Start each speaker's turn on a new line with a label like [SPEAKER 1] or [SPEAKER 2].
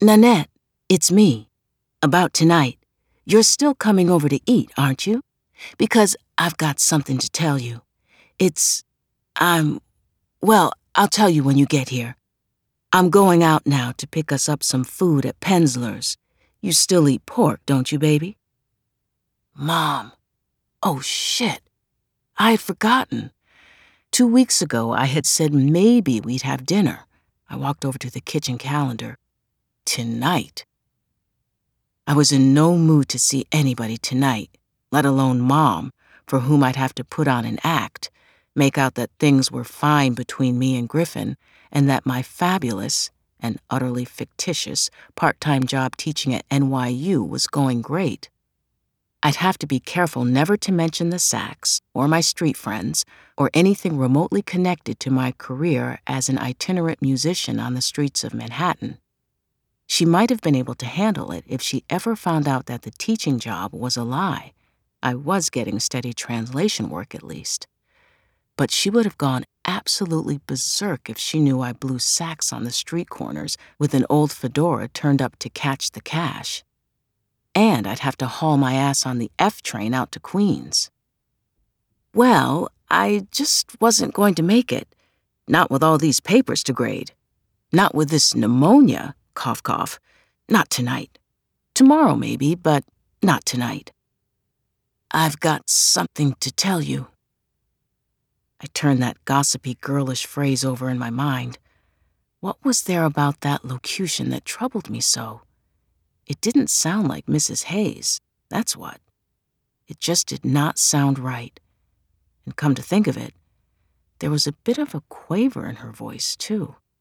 [SPEAKER 1] Nanette, it's me. About tonight. You're still coming over to eat, aren't you? Because I've got something to tell you. It's. I'm. Well, I'll tell you when you get here. I'm going out now to pick us up some food at Penzler's. You still eat pork, don't you, baby? Mom. Oh, shit. I had forgotten. Two weeks ago, I had said maybe we'd have dinner. I walked over to the kitchen calendar. Tonight. I was in no mood to see anybody tonight, let alone Mom, for whom I'd have to put on an act, make out that things were fine between me and Griffin, and that my fabulous and utterly fictitious part time job teaching at NYU was going great. I'd have to be careful never to mention the sax, or my street friends, or anything remotely connected to my career as an itinerant musician on the streets of Manhattan. She might have been able to handle it if she ever found out that the teaching job was a lie. I was getting steady translation work at least. But she would have gone absolutely berserk if she knew I blew sax on the street corners with an old fedora turned up to catch the cash. And I'd have to haul my ass on the F train out to Queens. Well, I just wasn't going to make it. Not with all these papers to grade. Not with this pneumonia cough, cough. Not tonight. Tomorrow, maybe, but not tonight. I've got something to tell you. I turned that gossipy, girlish phrase over in my mind. What was there about that locution that troubled me so? It didn't sound like Mrs. Hayes, that's what. It just did not sound right. And come to think of it, there was a bit of a quaver in her voice, too.